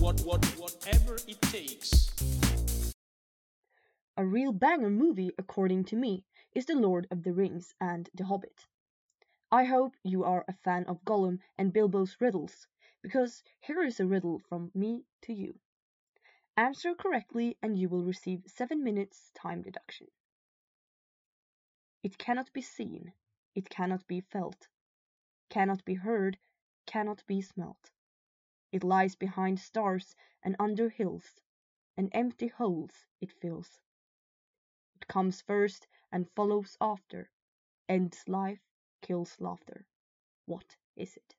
what, whatever it takes. A real banger movie, according to me, is The Lord of the Rings and The Hobbit. I hope you are a fan of Gollum and Bilbo's riddles, because here is a riddle from me to you. Answer correctly and you will receive 7 minutes time deduction. It cannot be seen, it cannot be felt, cannot be heard, cannot be smelt. It lies behind stars and under hills, and empty holes it fills. It comes first and follows after, ends life, kills laughter. What is it?